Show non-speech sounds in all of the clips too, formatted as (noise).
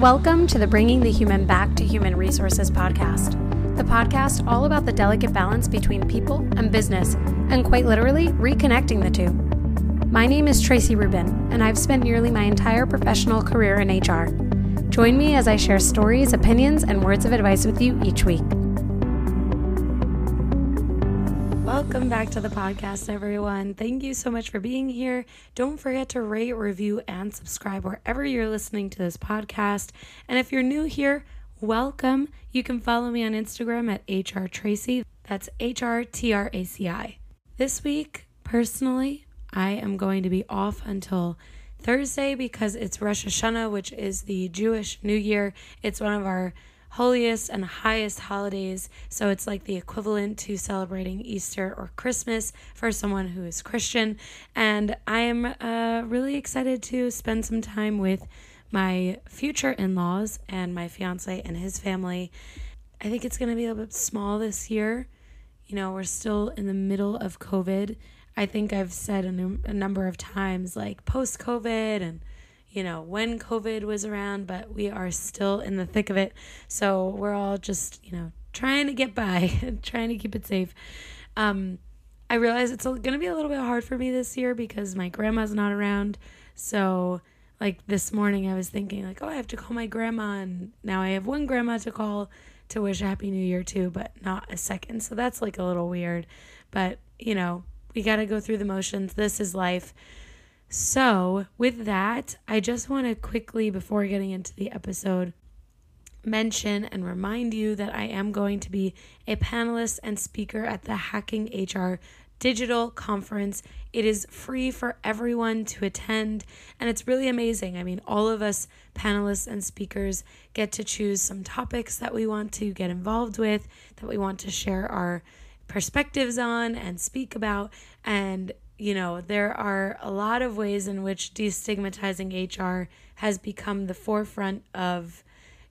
Welcome to the Bringing the Human Back to Human Resources podcast, the podcast all about the delicate balance between people and business, and quite literally reconnecting the two. My name is Traci Rubin, and I've spent nearly my entire professional career in HR. Join me as I share stories, opinions, and words of advice with you each week. Welcome back to the podcast, everyone. Thank you so much for being here. Don't forget to rate, review, and subscribe wherever you're listening to this podcast. And if you're new here, welcome. You can follow me on Instagram at HR Traci. That's H R T R A C I. This week, personally, I am going to be off until Thursday because it's Rosh Hashanah, which is the Jewish New Year. It's one of our holiest and highest holidays. So it's like the equivalent to celebrating Easter or Christmas for someone who is Christian. And I am uh, really excited to spend some time with my future in laws and my fiance and his family. I think it's going to be a little bit small this year. You know, we're still in the middle of COVID. I think I've said a, num- a number of times, like post COVID and you know, when COVID was around, but we are still in the thick of it. So we're all just, you know, trying to get by, (laughs) trying to keep it safe. Um, I realize it's going to be a little bit hard for me this year because my grandma's not around. So, like this morning, I was thinking, like, oh, I have to call my grandma. And now I have one grandma to call to wish a happy new year to, but not a second. So that's like a little weird. But, you know, we got to go through the motions. This is life. So, with that, I just want to quickly, before getting into the episode, mention and remind you that I am going to be a panelist and speaker at the Hacking HR digital conference. It is free for everyone to attend, and it's really amazing. I mean, all of us panelists and speakers get to choose some topics that we want to get involved with, that we want to share our perspectives on and speak about. And you know, there are a lot of ways in which destigmatizing HR has become the forefront of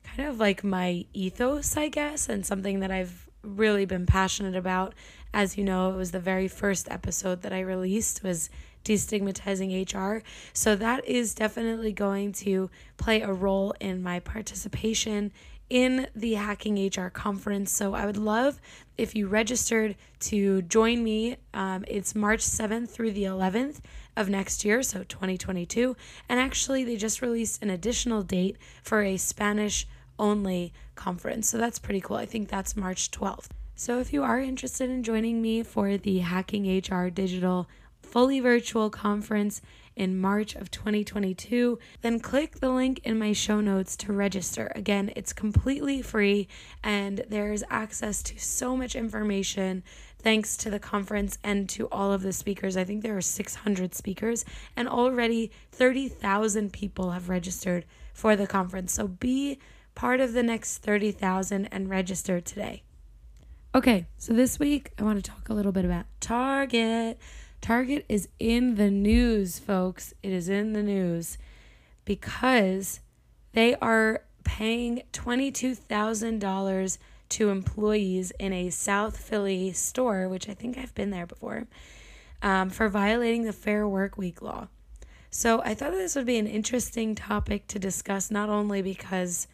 kind of like my ethos, I guess, and something that I've really been passionate about. As you know, it was the very first episode that I released was destigmatizing HR. So that is definitely going to play a role in my participation in the Hacking HR conference. So I would love if you registered to join me. Um, it's March 7th through the 11th of next year, so 2022. And actually, they just released an additional date for a Spanish only conference. So that's pretty cool. I think that's March 12th. So if you are interested in joining me for the Hacking HR Digital fully virtual conference, in March of 2022, then click the link in my show notes to register. Again, it's completely free and there's access to so much information thanks to the conference and to all of the speakers. I think there are 600 speakers and already 30,000 people have registered for the conference. So be part of the next 30,000 and register today. Okay, so this week I want to talk a little bit about Target. Target is in the news, folks. It is in the news because they are paying $22,000 to employees in a South Philly store, which I think I've been there before, um, for violating the Fair Work Week law. So I thought this would be an interesting topic to discuss, not only because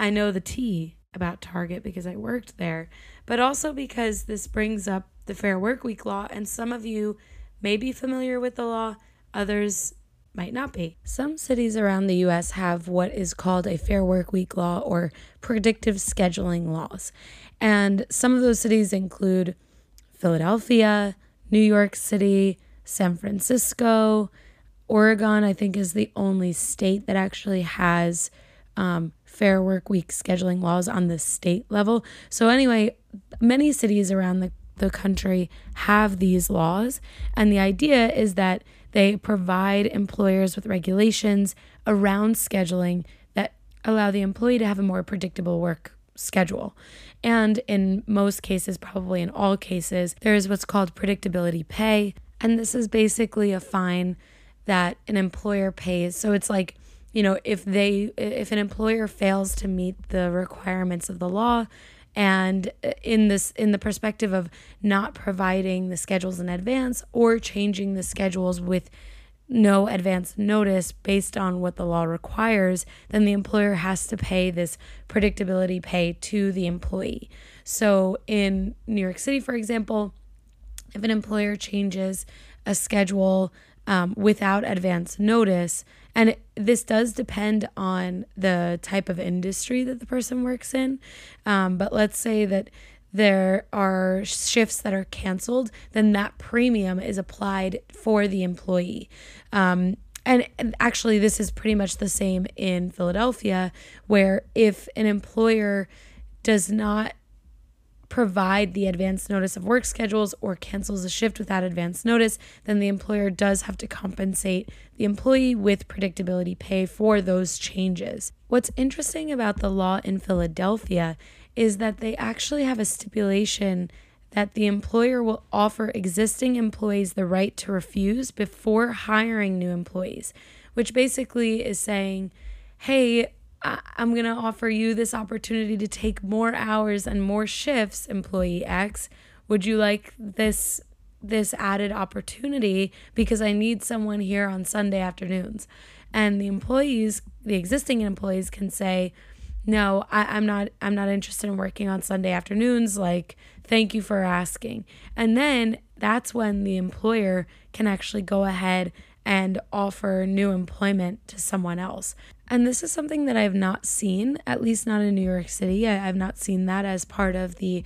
I know the tea about Target because I worked there, but also because this brings up the Fair Work Week law, and some of you may be familiar with the law, others might not be. Some cities around the US have what is called a Fair Work Week law or predictive scheduling laws. And some of those cities include Philadelphia, New York City, San Francisco, Oregon, I think, is the only state that actually has um, Fair Work Week scheduling laws on the state level. So, anyway, many cities around the the country have these laws. And the idea is that they provide employers with regulations around scheduling that allow the employee to have a more predictable work schedule. And in most cases, probably in all cases, there is what's called predictability pay. And this is basically a fine that an employer pays. So it's like, you know, if they if an employer fails to meet the requirements of the law, and uh, in this in the perspective of not providing the schedules in advance or changing the schedules with no advance notice based on what the law requires, then the employer has to pay this predictability pay to the employee. So in New York City, for example, if an employer changes a schedule um, without advance notice, and this does depend on the type of industry that the person works in. Um, but let's say that there are shifts that are canceled, then that premium is applied for the employee. Um, and, actually, this is pretty much the same in Philadelphia, where if an employer does not provide the advance notice of work schedules or cancels a shift without advance notice, then the employer does have to compensate the employee with predictability pay for those changes. What's interesting about the law in Philadelphia is that they actually have a stipulation that the employer will offer existing employees the right to refuse before hiring new employees, which basically is saying, hey, I'm going to offer you this opportunity to take more hours and more shifts, employee X. Would you like this this added opportunity because I need someone here on Sunday afternoons? And the employees, the existing employees can say, "No, I, I'm not I'm not interested in working on Sunday afternoons, like thank you for asking." And then that's when the employer can actually go ahead and offer new employment to someone else. And this is something that I've not seen, at least not in New York City. I, have not seen that as part of the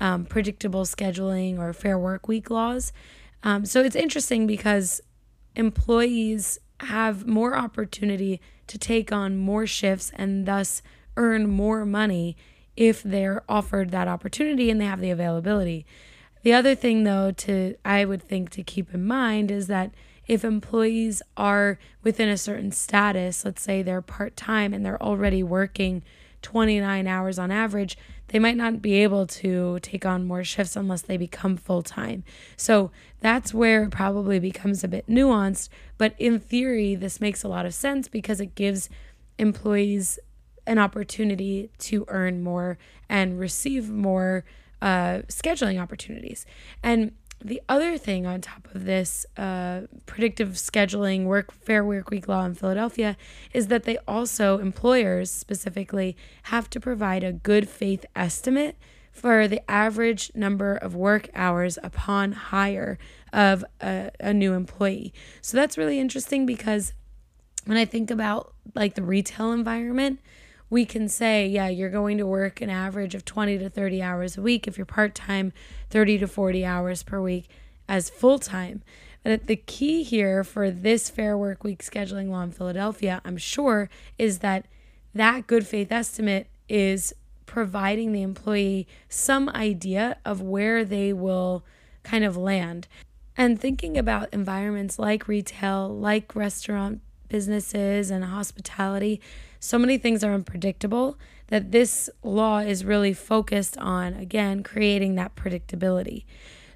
um, predictable scheduling or fair work week laws. Um, so it's interesting because employees have more opportunity to take on more shifts and thus earn more money if they're offered that opportunity and they have the availability. The other thing though to I would think to keep in mind is that if employees are within a certain status, let's say they're part time and they're already working 29 hours on average, they might not be able to take on more shifts unless they become full time. So that's where it probably becomes a bit nuanced. But in theory, this makes a lot of sense because it gives employees an opportunity to earn more and receive more uh, scheduling opportunities. And the other thing on top of this uh, predictive scheduling work fair work week law in Philadelphia is that they also employers specifically have to provide a good faith estimate for the average number of work hours upon hire of a, a new employee. So that's really interesting because when I think about like the retail environment, we can say, yeah, you're going to work an average of 20 to 30 hours a week. If you're part time, 30 to 40 hours per week as full time. But the key here for this Fair Work Week scheduling law in Philadelphia, I'm sure, is that that good faith estimate is providing the employee some idea of where they will kind of land. And thinking about environments like retail, like restaurant businesses and hospitality, so many things are unpredictable that this law is really focused on, again, creating that predictability.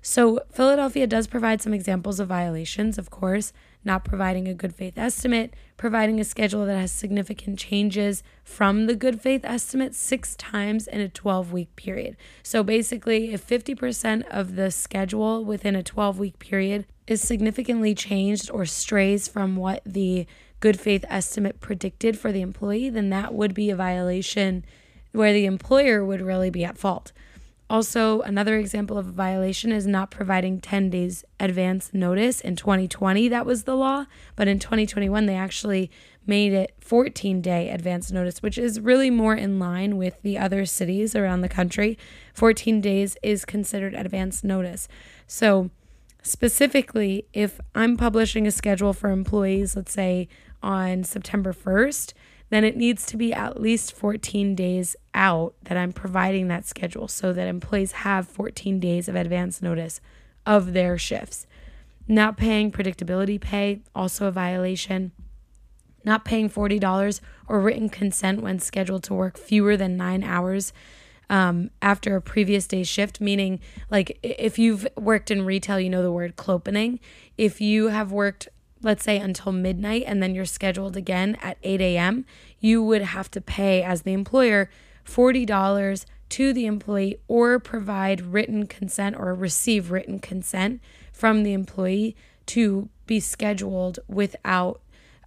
So, Philadelphia does provide some examples of violations, of course, not providing a good faith estimate, providing a schedule that has significant changes from the good faith estimate six times in a 12 week period. So, basically, if 50% of the schedule within a 12 week period is significantly changed or strays from what the good faith estimate predicted for the employee, then that would be a violation where the employer would really be at fault. Also, another example of a violation is not providing 10 days advance notice. In 2020, that was the law, but in 2021, they actually made it 14 day advance notice, which is really more in line with the other cities around the country. 14 days is considered advance notice. So, specifically, if I'm publishing a schedule for employees, let's say on September 1st, then it needs to be at least 14 days out that I'm providing that schedule so that employees have 14 days of advance notice of their shifts. Not paying predictability pay, also a violation. Not paying $40 or written consent when scheduled to work fewer than nine hours um, after a previous day's shift, meaning like if you've worked in retail, you know the word clopening. If you have worked let's say until midnight and then you're scheduled again at 8 a.m., you would have to pay as the employer $40 to the employee or provide written consent or receive written consent from the employee to be scheduled without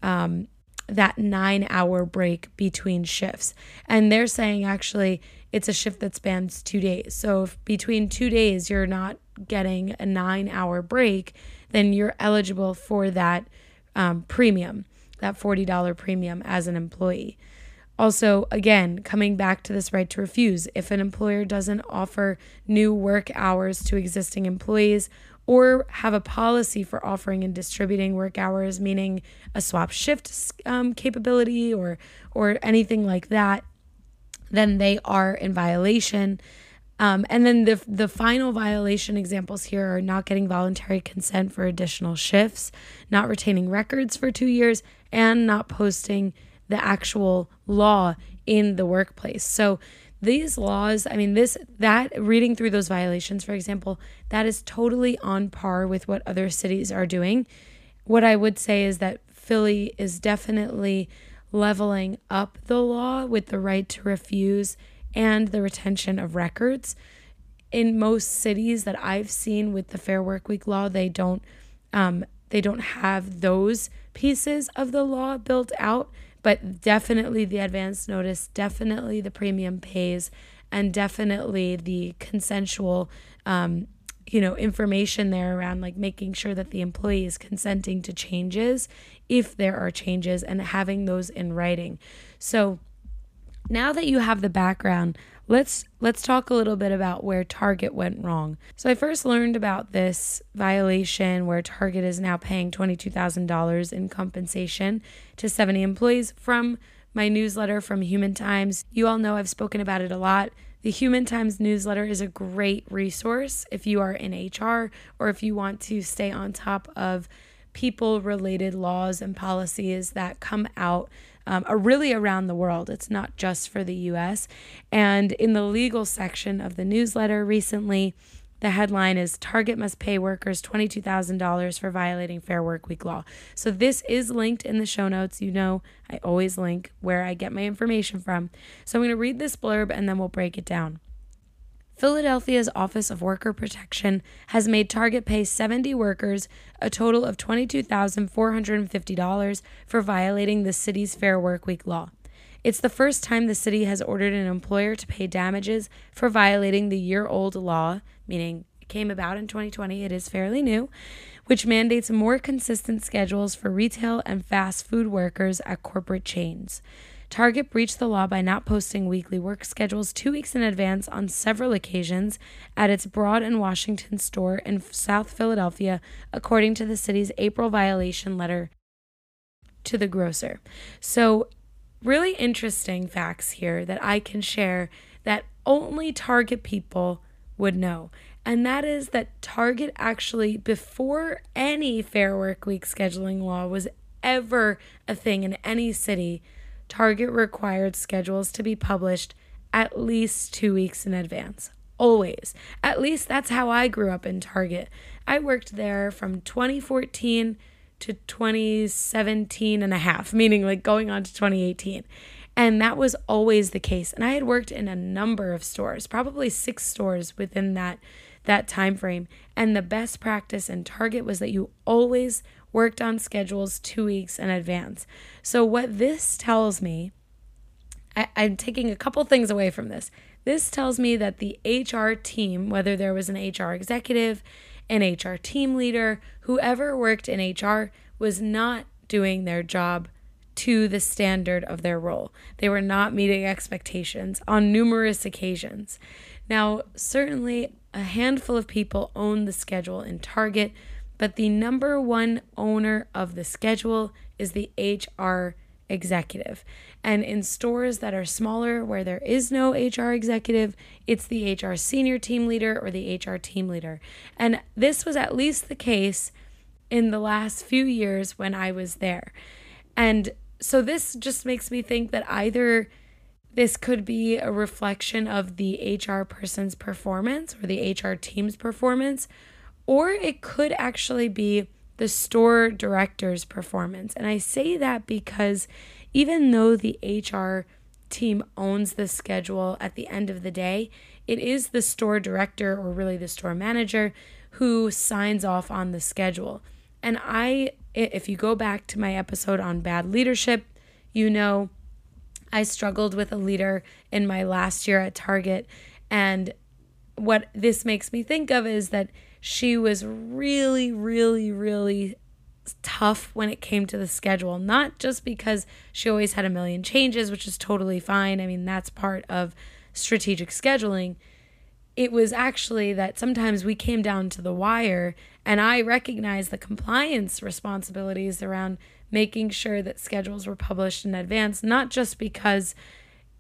um, that nine hour break between shifts. And they're saying actually it's a shift that spans two days. So if between two days you're not getting a nine hour break, then you're eligible for that um, premium, that $40 premium as an employee. Also, again, coming back to this right to refuse, if an employer doesn't offer new work hours to existing employees or have a policy for offering and distributing work hours, meaning a swap shift um, capability or or anything like that, then they are in violation. Um, and then the the final violation examples here are not getting voluntary consent for additional shifts, not retaining records for two years, and not posting the actual law in the workplace. So these laws, I mean, this, that, reading through those violations, for example, that is totally on par with what other cities are doing. What I would say is that Philly is definitely leveling up the law with the right to refuse and the retention of records. In most cities that I've seen with the Fair Work Week law, they don't um, they don't have those pieces of the law built out but definitely the advance notice, definitely the premium pays, and definitely the consensual, um, you know, information there around like making sure that the employee is consenting to changes if there are changes and having those in writing. So now that you have the background, let's let's talk a little bit about where Target went wrong. So I first learned about this violation where Target is now paying $22,000 in compensation to 70 employees from my newsletter from Human Times. You all know I've spoken about it a lot. The Human Times newsletter is a great resource if you are in HR or if you want to stay on top of people related laws and policies that come out um, are really around the world. It's not just for the US. And in the legal section of the newsletter recently, the headline is Target must pay workers $22,000 for violating Fair Work Week law. So this is linked in the show notes. You know, I always link where I get my information from. So I'm going to read this blurb and then we'll break it down. Philadelphia's Office of Worker Protection has made Target pay 70 workers a total of $22,450 for violating the city's Fair Workweek law. It's the first time the city has ordered an employer to pay damages for violating the year old law, meaning it came about in 2020, it is fairly new, which mandates more consistent schedules for retail and fast food workers at corporate chains. Target breached the law by not posting weekly work schedules two weeks in advance on several occasions at its Broad and Washington store in South Philadelphia, according to the city's April violation letter to the grocer. So, really interesting facts here that I can share that only Target people would know. And that is that Target actually, before any Fair Work Week scheduling law was ever a thing in any city, Target required schedules to be published at least two weeks in advance. Always. At least that's how I grew up in Target. I worked there from 2014 to 2017 and a half, (laughs) meaning like going on to 2018. And that was always the case. And I had worked in a number of stores, probably six stores within that that time frame. And the best practice in Target was that you always worked on schedules two weeks in advance. So, what this tells me, I, I'm taking a couple things away from this. This tells me that the HR team, whether there was an HR executive, an HR team leader, whoever worked in HR, was not doing their job to the standard of their role. They were not meeting expectations on numerous occasions. Now, certainly a handful of people own the schedule in Target, but the number one owner of the schedule is the HR executive. And in stores that are smaller where there is no HR executive, it's the HR senior team leader or the HR team leader. And this was at least the case in the last few years when I was there. And so this just makes me think that either this could be a reflection of the HR person's performance or the HR team's performance, or it could actually be the store director's performance. And I say that because even though the HR team owns the schedule at the end of the day, it is the store director or really the store manager who signs off on the schedule. And I, if you go back to my episode on bad leadership, you know I struggled with a leader in my last year at Target. And what this makes me think of is that she was really, really, really tough when it came to the schedule. Not just because she always had a million changes, which is totally fine. I mean, that's part of strategic scheduling. It was actually that sometimes we came down to the wire, and I recognized the compliance responsibilities around making sure that schedules were published in advance, not just because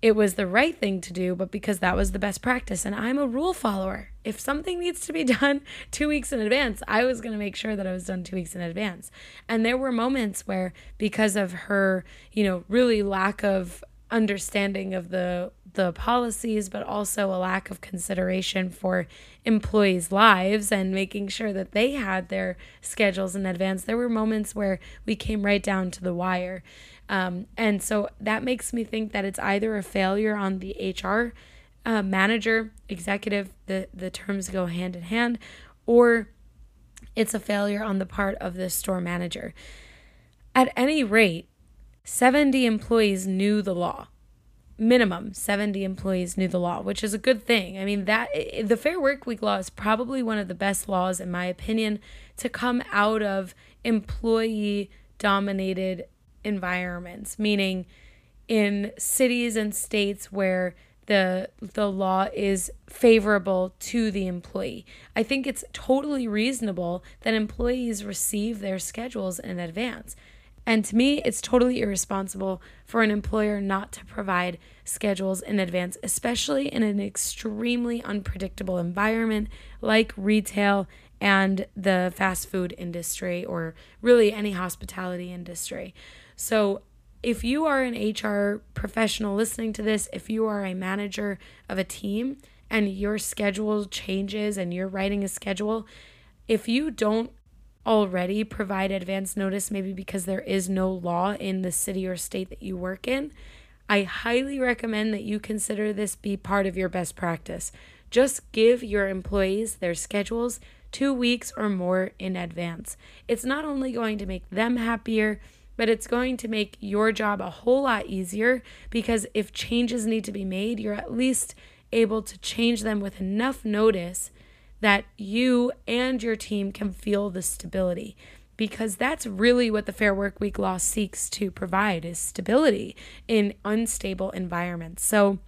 it was the right thing to do, but because that was the best practice. And I'm a rule follower. If something needs to be (laughs) done two weeks in advance, I was going to make sure that it was done two weeks in advance. And there were moments where, because of her, you know, really lack of understanding of the the policies but also a lack of consideration for employees lives and making sure that they had their schedules in advance there were moments where we came right down to the wire um, and so that makes me think that it's either a failure on the hr uh, manager executive the the terms go hand in hand or it's a failure on the part of the store manager at any rate 70 employees knew the law. Minimum 70 employees knew the law, which is a good thing. I mean, that the Fair Work Week law is probably one of the best laws, in my opinion, to come out of employee dominated environments, meaning in cities and states where the the law is favorable to the employee. I think it's totally reasonable that employees receive their schedules in advance. And to me, it's totally irresponsible for an employer not to provide schedules in advance, especially in an extremely unpredictable environment like retail and the fast food industry or really any hospitality industry. So, if you are an HR professional listening to this, if you are a manager of a team and your schedule changes and you're writing a schedule, if you don't already provide advance notice, maybe because there is no law in the city or state that you work in, I highly recommend that you consider this be part of your best practice. Just give your employees their schedules two weeks or more in advance. It's not only going to make them happier, but it's going to make your job a whole lot easier because if changes need to be made, you're at least able to change them with enough notice that you and your team can feel the stability because that's really what the fair work week law seeks to provide is stability in unstable environments. So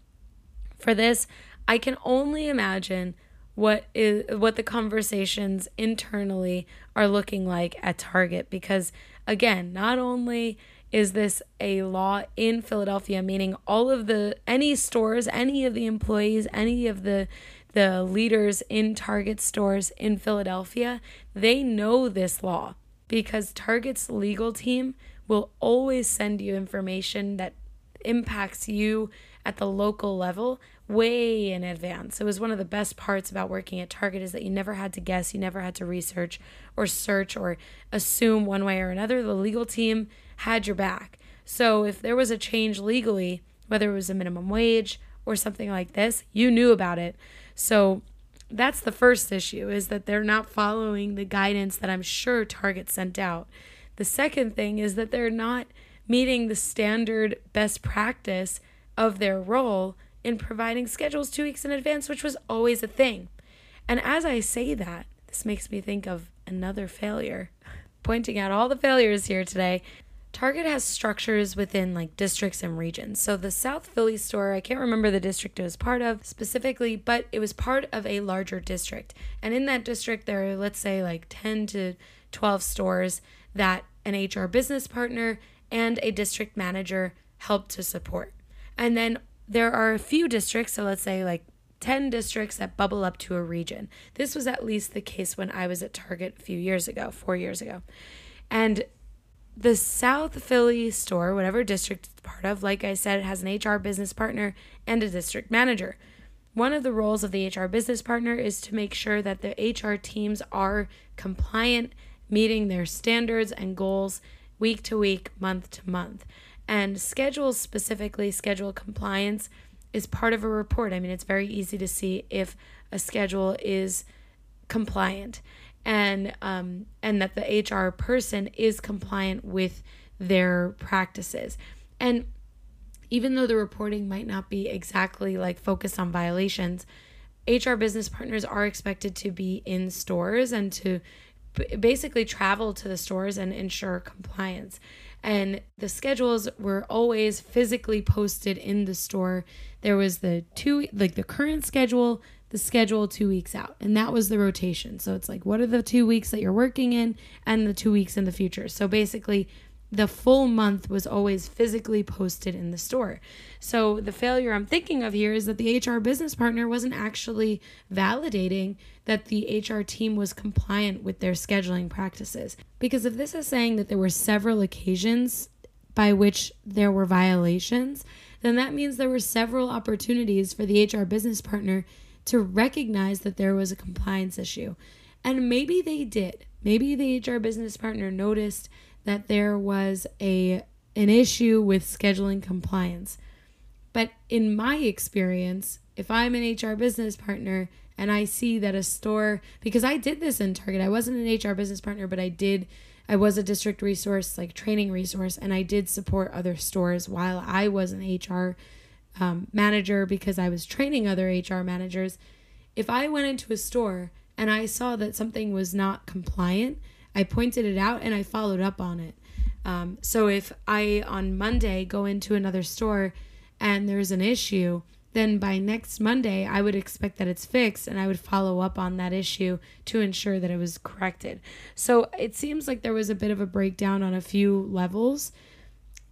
for this i can only imagine what is what the conversations internally are looking like at target because again not only is this a law in Philadelphia meaning all of the any stores any of the employees any of the the leaders in Target stores in Philadelphia, they know this law because Target's legal team will always send you information that impacts you at the local level way in advance. It was one of the best parts about working at Target is that you never had to guess, you never had to research or search or assume one way or another. The legal team had your back. So if there was a change legally, whether it was a minimum wage or something like this, you knew about it. So that's the first issue is that they're not following the guidance that I'm sure Target sent out. The second thing is that they're not meeting the standard best practice of their role in providing schedules two weeks in advance, which was always a thing. And as I say that, this makes me think of another failure. (laughs) Pointing out all the failures here today, Target has structures within like districts and regions. So the South Philly store, I can't remember the district it was part of specifically, but it was part of a larger district. And in that district, there are, let's say, like 10 to 12 stores that an HR business partner and a district manager help to support. And then there are a few districts, so let's say like 10 districts that bubble up to a region. This was at least the case when I was at Target a few years ago, four years ago. And the South Philly store, whatever district it's part of, like I said, it has an HR business partner and a district manager. One of the roles of the HR business partner is to make sure that the HR teams are compliant, meeting their standards and goals week to week, month to month. And schedules, specifically schedule compliance, is part of a report. I mean, it's very easy to see if a schedule is compliant. and um, and that the HR person is compliant with their practices. And even though the reporting might not be exactly like focused on violations, HR business partners are expected to be in stores and to basically travel to the stores and ensure compliance. And the schedules were always physically posted in the store. There was the two, like the current schedule, the schedule two weeks out. And that was the rotation. So it's like, what are the two weeks that you're working in and the two weeks in the future? So basically, the full month was always physically posted in the store. So the failure I'm thinking of here is that the HR business partner wasn't actually validating that the HR team was compliant with their scheduling practices. Because if this is saying that there were several occasions by which there were violations, then that means there were several opportunities for the HR business partner to recognize that there was a compliance issue. And maybe they did. Maybe the HR business partner noticed that there was a an issue with scheduling compliance. But in my experience, if I'm an HR business partner and I see that a store because I did this in Target. I wasn't an HR business partner, but I did I was a district resource, like training resource, and I did support other stores while I was an HR um, manager because I was training other HR managers. If I went into a store and I saw that something was not compliant, I pointed it out and I followed up on it. Um, so if I on Monday go into another store and there's an issue, then by next Monday, I would expect that it's fixed and I would follow up on that issue to ensure that it was corrected. So it seems like there was a bit of a breakdown on a few levels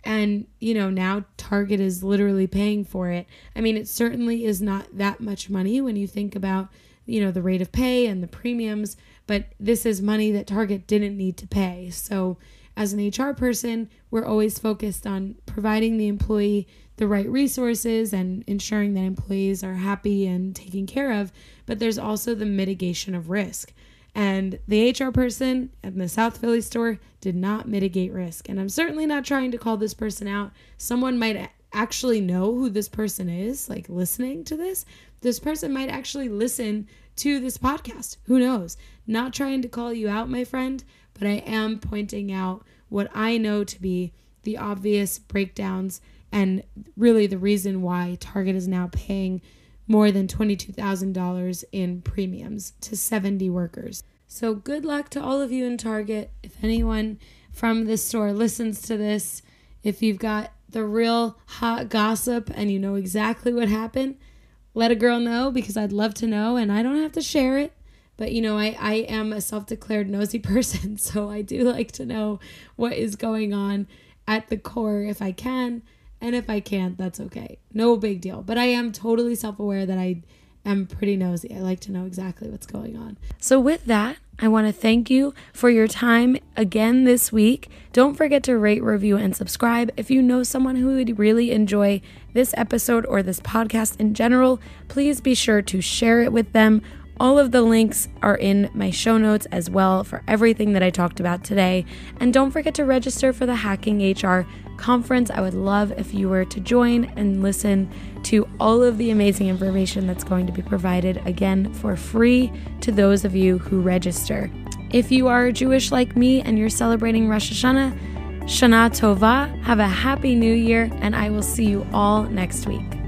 and you know now target is literally paying for it. I mean it certainly is not that much money when you think about you know the rate of pay and the premiums but this is money that target didn't need to pay. So as an hr person we're always focused on providing the employee the right resources and ensuring that employees are happy and taken care of but there's also the mitigation of risk and the HR person at the South Philly store did not mitigate risk. And I'm certainly not trying to call this person out. Someone might actually know who this person is, like listening to this. This person might actually listen to this podcast. Who knows? Not trying to call you out, my friend, but I am pointing out what I know to be the obvious breakdowns and really the reason why Target is now paying more than $22,000 in premiums to 70 workers. So, good luck to all of you in Target. If anyone from this store listens to this, if you've got the real hot gossip and you know exactly what happened, let a girl know because I'd love to know and I don't have to share it. But you know, I, I am a self declared nosy (laughs) person, so I do like to know what is going on at the core if I can. And if I can't, that's okay. No big deal. But I am totally self aware that I am pretty nosy. I like to know exactly what's going on. So, with that, I want to thank you for your time again this week. Don't forget to rate, review, and subscribe. If you know someone who would really enjoy this episode or this podcast in general, please be sure to share it with them all of the links are in my show notes as well for everything that I talked about today. And don't forget to register for the Hacking HR conference. I would love if you were to join and listen to all of the amazing information that's going to be provided again for free to those of you who register. If you are Jewish like me and you're celebrating Rosh Hashanah, Shana Tova, have a happy new year, and I will see you all next week.